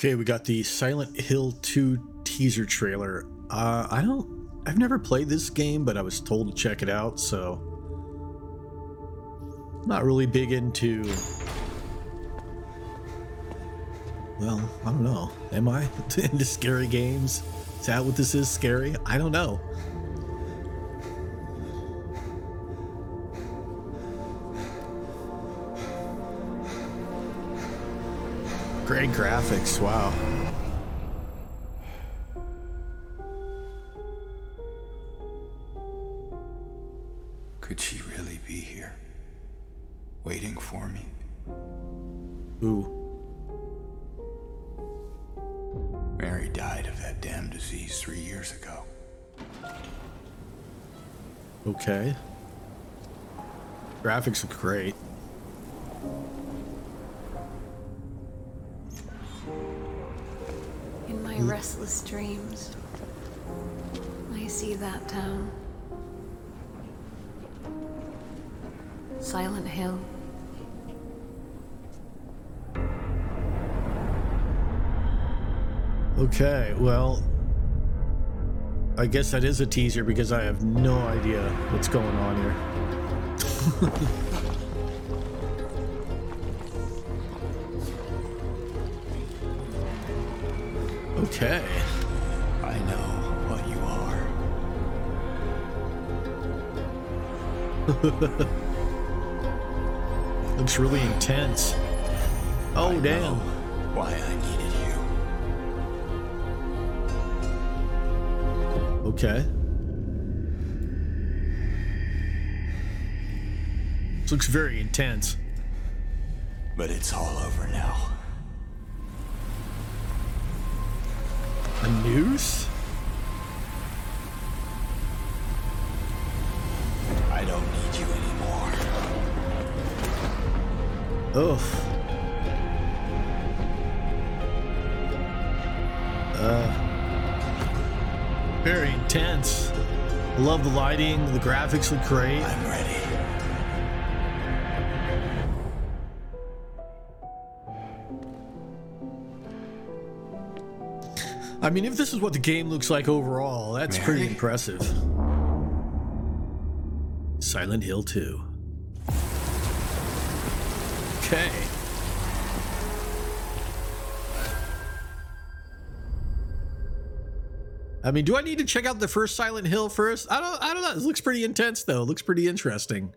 Okay, we got the Silent Hill 2 teaser trailer. Uh, I don't, I've never played this game, but I was told to check it out, so. Not really big into. Well, I don't know. Am I into scary games? Is that what this is? Scary? I don't know. Great graphics, wow. Could she really be here? Waiting for me? Who? Mary died of that damn disease three years ago. Okay. Graphics look great. Restless dreams, I see that town. Silent Hill. Okay, well, I guess that is a teaser because I have no idea what's going on here. okay. I know what you are. Looks really intense. Oh, I damn. why I needed you. Okay. This looks very intense. But it's all over now. A noose? I don't need you anymore. Ugh. Uh, very intense. Love the lighting. The graphics look great. I'm ready. I mean, if this is what the game looks like overall, that's pretty impressive. Silent Hill 2. Okay. I mean, do I need to check out the first Silent Hill first? I don't I don't know. It looks pretty intense though. It looks pretty interesting.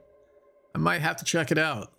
I might have to check it out.